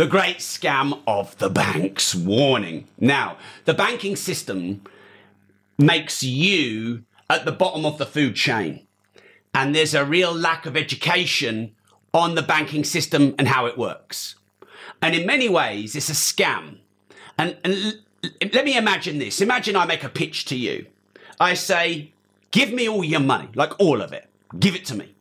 the great scam of the banks. Warning. Now, the banking system makes you at the bottom of the food chain. And there's a real lack of education on the banking system and how it works. And in many ways, it's a scam. And, and let me imagine this. Imagine I make a pitch to you. I say, give me all your money, like all of it. Give it to me.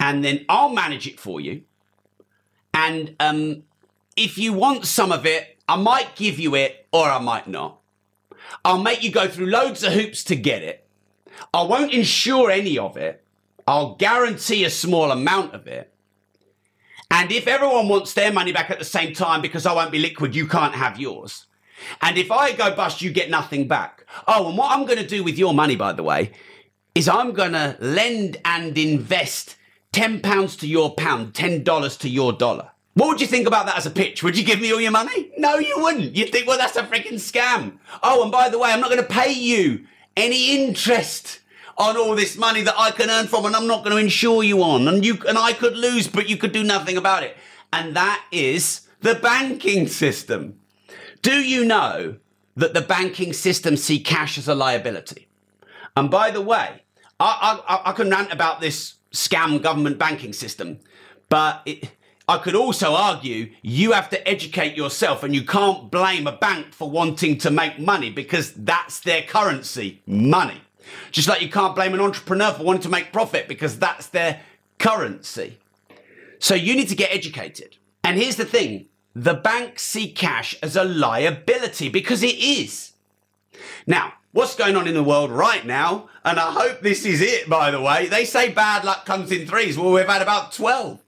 And then I'll manage it for you. And um, if you want some of it, I might give you it or I might not. I'll make you go through loads of hoops to get it. I won't insure any of it. I'll guarantee a small amount of it. And if everyone wants their money back at the same time because I won't be liquid, you can't have yours. And if I go bust, you get nothing back. Oh, and what I'm going to do with your money, by the way, is I'm going to lend and invest £10 to your pound, $10 to your dollar. What would you think about that as a pitch? Would you give me all your money? No, you wouldn't. You'd think, well, that's a freaking scam. Oh, and by the way, I'm not going to pay you any interest on all this money that I can earn from and I'm not going to insure you on. And you, and I could lose, but you could do nothing about it. And that is the banking system. Do you know that the banking system see cash as a liability? And by the way, I, I, I can rant about this scam government banking system, but it, I could also argue you have to educate yourself and you can't blame a bank for wanting to make money because that's their currency, money. Just like you can't blame an entrepreneur for wanting to make profit because that's their currency. So you need to get educated. And here's the thing the banks see cash as a liability because it is. Now, what's going on in the world right now, and I hope this is it, by the way, they say bad luck comes in threes. Well, we've had about 12.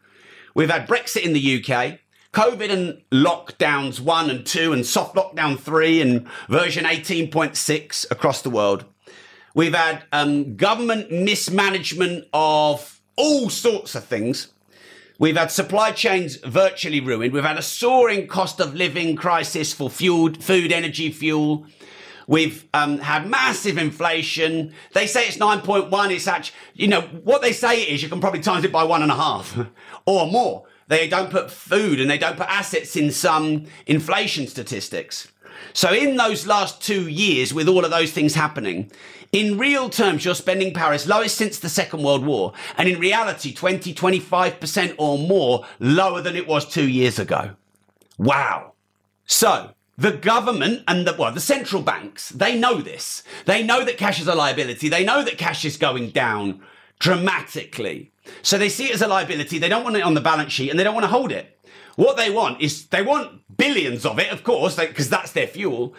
We've had Brexit in the UK, COVID and lockdowns one and two, and soft lockdown three, and version 18.6 across the world. We've had um, government mismanagement of all sorts of things. We've had supply chains virtually ruined. We've had a soaring cost of living crisis for fuel, food, energy, fuel. We've um, had massive inflation. They say it's 9.1. It's actually, you know, what they say is, you can probably times it by one and a half or more. They don't put food and they don't put assets in some inflation statistics. So in those last two years, with all of those things happening, in real terms, your spending power is lowest since the Second World War. And in reality, 20, 25% or more lower than it was two years ago. Wow. So the government and the, well, the central banks, they know this. They know that cash is a liability. They know that cash is going down dramatically. So they see it as a liability. They don't want it on the balance sheet and they don't want to hold it. What they want is they want billions of it, of course, because that's their fuel.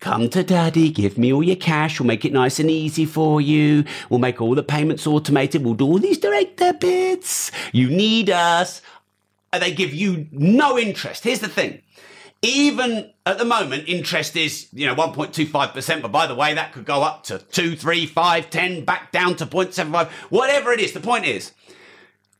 Come to daddy, give me all your cash. We'll make it nice and easy for you. We'll make all the payments automated. We'll do all these direct debits. You need us. And they give you no interest. Here's the thing. Even at the moment, interest is, you know, 1.25%. But by the way, that could go up to 2, 3, 5, 10, back down to 0.75, whatever it is. The point is,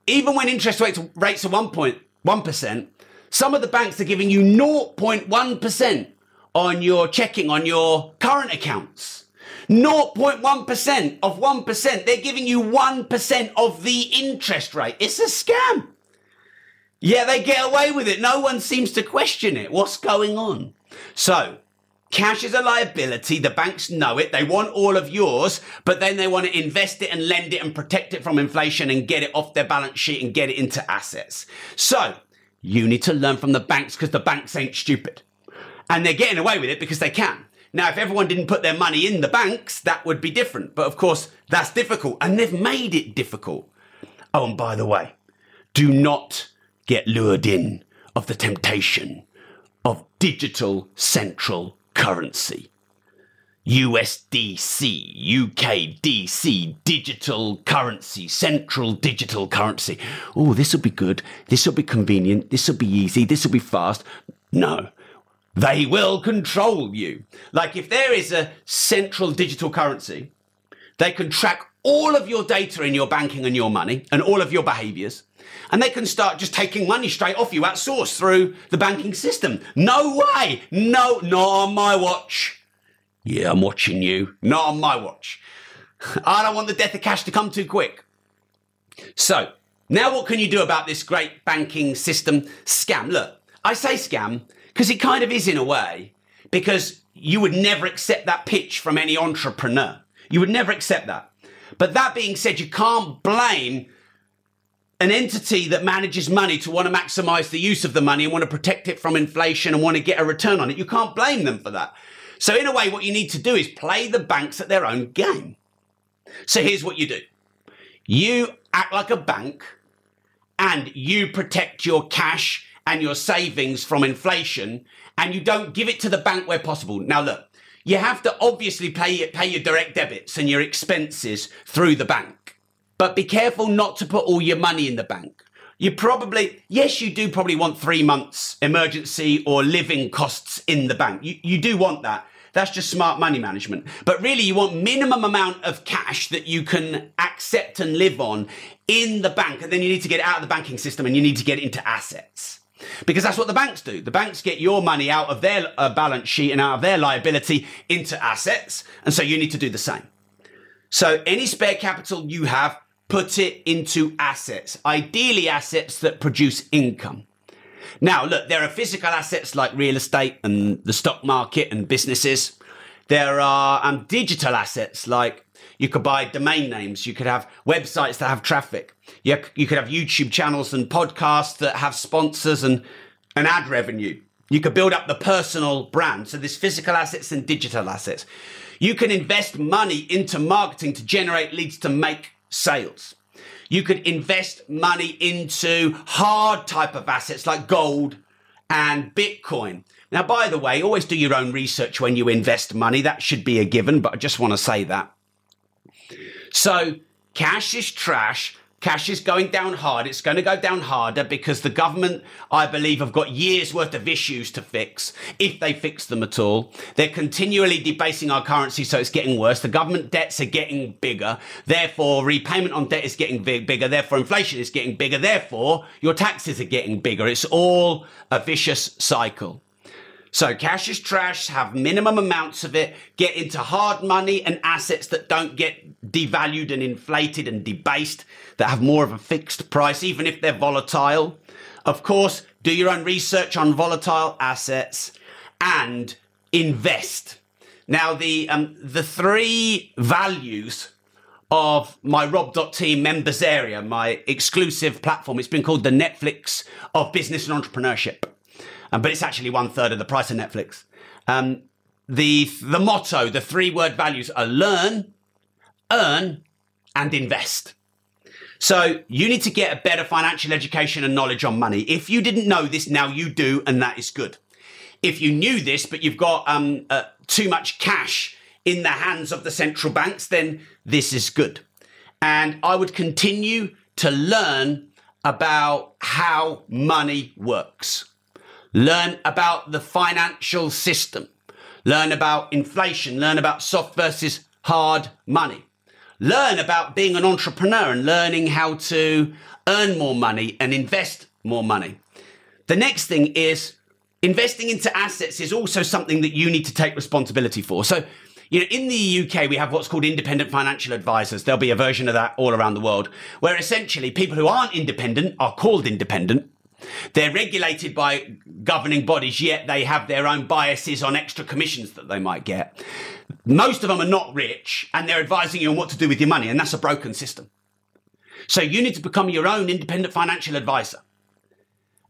even when interest rates, rates are 1.1%, some of the banks are giving you 0.1% on your checking, on your current accounts. 0.1% of 1%. They're giving you 1% of the interest rate. It's a scam. Yeah, they get away with it. No one seems to question it. What's going on? So, cash is a liability. The banks know it. They want all of yours, but then they want to invest it and lend it and protect it from inflation and get it off their balance sheet and get it into assets. So, you need to learn from the banks because the banks ain't stupid. And they're getting away with it because they can. Now, if everyone didn't put their money in the banks, that would be different. But of course, that's difficult. And they've made it difficult. Oh, and by the way, do not get lured in of the temptation of digital central currency. USDC, UKDC, digital currency, central digital currency. Oh, this will be good. This will be convenient. This will be easy. This will be fast. No, they will control you. Like if there is a central digital currency, they can track all of your data in your banking and your money and all of your behaviors. And they can start just taking money straight off you at source through the banking system. No way. No, not on my watch. Yeah, I'm watching you. Not on my watch. I don't want the death of cash to come too quick. So, now what can you do about this great banking system scam? Look, I say scam because it kind of is in a way, because you would never accept that pitch from any entrepreneur. You would never accept that. But that being said, you can't blame an entity that manages money to want to maximize the use of the money and want to protect it from inflation and want to get a return on it. You can't blame them for that. So, in a way, what you need to do is play the banks at their own game. So, here's what you do you act like a bank and you protect your cash and your savings from inflation and you don't give it to the bank where possible. Now, look, you have to obviously pay, pay your direct debits and your expenses through the bank, but be careful not to put all your money in the bank. You probably, yes, you do probably want three months emergency or living costs in the bank. You, you do want that. That's just smart money management. But really, you want minimum amount of cash that you can accept and live on in the bank. And then you need to get out of the banking system and you need to get into assets. Because that's what the banks do. The banks get your money out of their uh, balance sheet and out of their liability into assets. And so you need to do the same. So any spare capital you have, put it into assets, ideally assets that produce income. Now, look, there are physical assets like real estate and the stock market and businesses. There are um, digital assets like you could buy domain names. You could have websites that have traffic. You, you could have YouTube channels and podcasts that have sponsors and, and ad revenue. You could build up the personal brand. So there's physical assets and digital assets. You can invest money into marketing to generate leads to make sales. You could invest money into hard type of assets like gold and Bitcoin. Now, by the way, always do your own research when you invest money. That should be a given, but I just want to say that. So cash is trash. Cash is going down hard. It's going to go down harder because the government, I believe, have got years worth of issues to fix, if they fix them at all. They're continually debasing our currency, so it's getting worse. The government debts are getting bigger. Therefore, repayment on debt is getting big, bigger. Therefore, inflation is getting bigger. Therefore, your taxes are getting bigger. It's all a vicious cycle. So cash is trash, have minimum amounts of it, get into hard money and assets that don't get devalued and inflated and debased, that have more of a fixed price, even if they're volatile. Of course, do your own research on volatile assets and invest. Now, the, um, the three values of my rob.team members area, my exclusive platform, it's been called the Netflix of business and entrepreneurship um, but it's actually one third of the price of Netflix. Um, the the motto, the three word values are learn, earn, and invest. So you need to get a better financial education and knowledge on money. If you didn't know this, now you do, and that is good. If you knew this, but you've got um, uh, too much cash in the hands of the central banks, then this is good. And I would continue to learn about how money works. Learn about the financial system. Learn about inflation. Learn about soft versus hard money. Learn about being an entrepreneur and learning how to earn more money and invest more money. The next thing is investing into assets is also something that you need to take responsibility for. So, you know, in the UK, we have what's called independent financial advisors. There'll be a version of that all around the world, where essentially people who aren't independent are called independent they're regulated by governing bodies, yet they have their own biases on extra commissions that they might get. Most of them are not rich and they're advising you on what to do with your money, and that's a broken system. So you need to become your own independent financial advisor.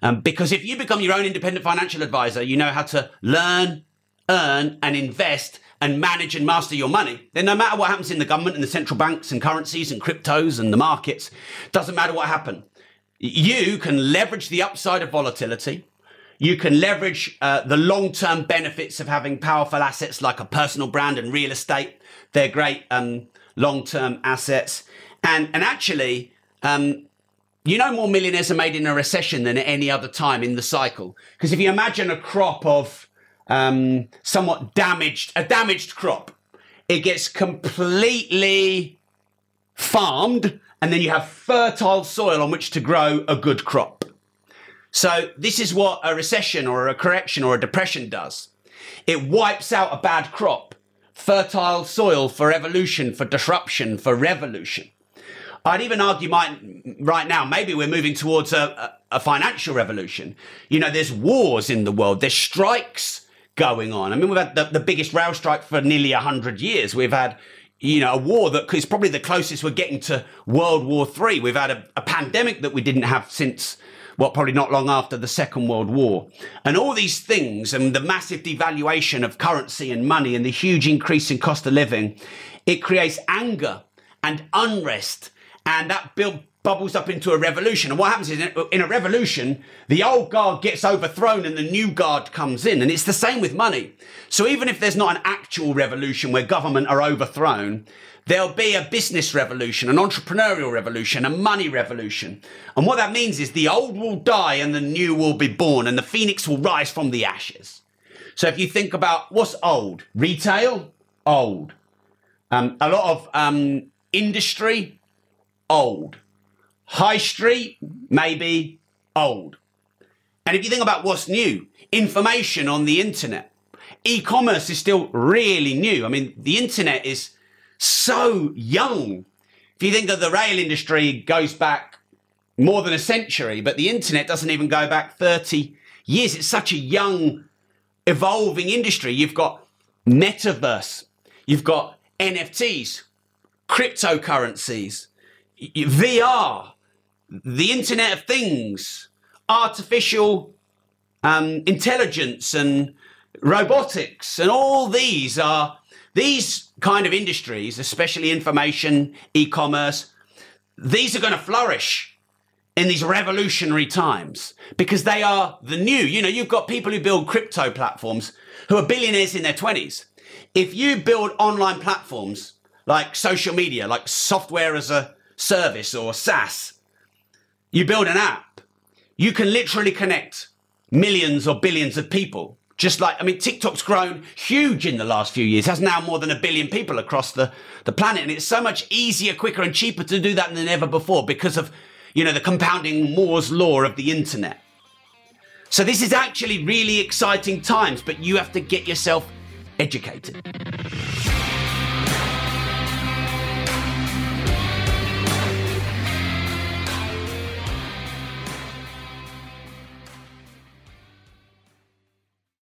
Um, because if you become your own independent financial advisor, you know how to learn, earn, and invest and manage and master your money, then no matter what happens in the government and the central banks and currencies and cryptos and the markets, doesn't matter what happens you can leverage the upside of volatility. You can leverage uh, the long term benefits of having powerful assets like a personal brand and real estate. They're great um, long term assets. And, and actually, um, you know, more millionaires are made in a recession than at any other time in the cycle. Because if you imagine a crop of um, somewhat damaged, a damaged crop, it gets completely farmed and then you have fertile soil on which to grow a good crop. So this is what a recession or a correction or a depression does. It wipes out a bad crop, fertile soil for evolution, for disruption, for revolution. I'd even argue might, right now, maybe we're moving towards a, a, financial revolution. You know, there's wars in the world, there's strikes going on. I mean, we've had the, the biggest rail strike for nearly 100 years. We've had, you know, a war that is probably the closest we're getting to World War Three. We've had a, a pandemic that we didn't have since well, probably not long after the Second World War. And all these things and the massive devaluation of currency and money and the huge increase in cost of living, it creates anger and unrest. And that build, bubbles up into a revolution. And what happens is in a revolution, the old guard gets overthrown and the new guard comes in. And it's the same with money. So even if there's not an actual revolution where government are overthrown, there'll be a business revolution, an entrepreneurial revolution, a money revolution. And what that means is the old will die and the new will be born and the phoenix will rise from the ashes. So if you think about what's old, retail, old. Um, a lot of um, industry, old High street, maybe old. And if you think about what's new, information on the internet, e commerce is still really new. I mean, the internet is so young. If you think that the rail industry goes back more than a century, but the internet doesn't even go back 30 years. It's such a young, evolving industry. You've got metaverse, you've got NFTs, cryptocurrencies, VR, the Internet of Things, artificial um, intelligence, and robotics, and all these are these kind of industries, especially information, e-commerce. These are going to flourish in these revolutionary times because they are the new. You know, you've got people who build crypto platforms who are billionaires in their 20s. If you build online platforms like social media, like software as a service or SaaS, you build an app, you can literally connect millions or billions of people. Just like, I mean, TikTok's grown huge in the last few years, has now more than a billion people across the, the planet. And it's so much easier, quicker, and cheaper to do that than ever before because of, you know, the compounding Moore's law of the internet. So this is actually really exciting times, but you have to get yourself educated.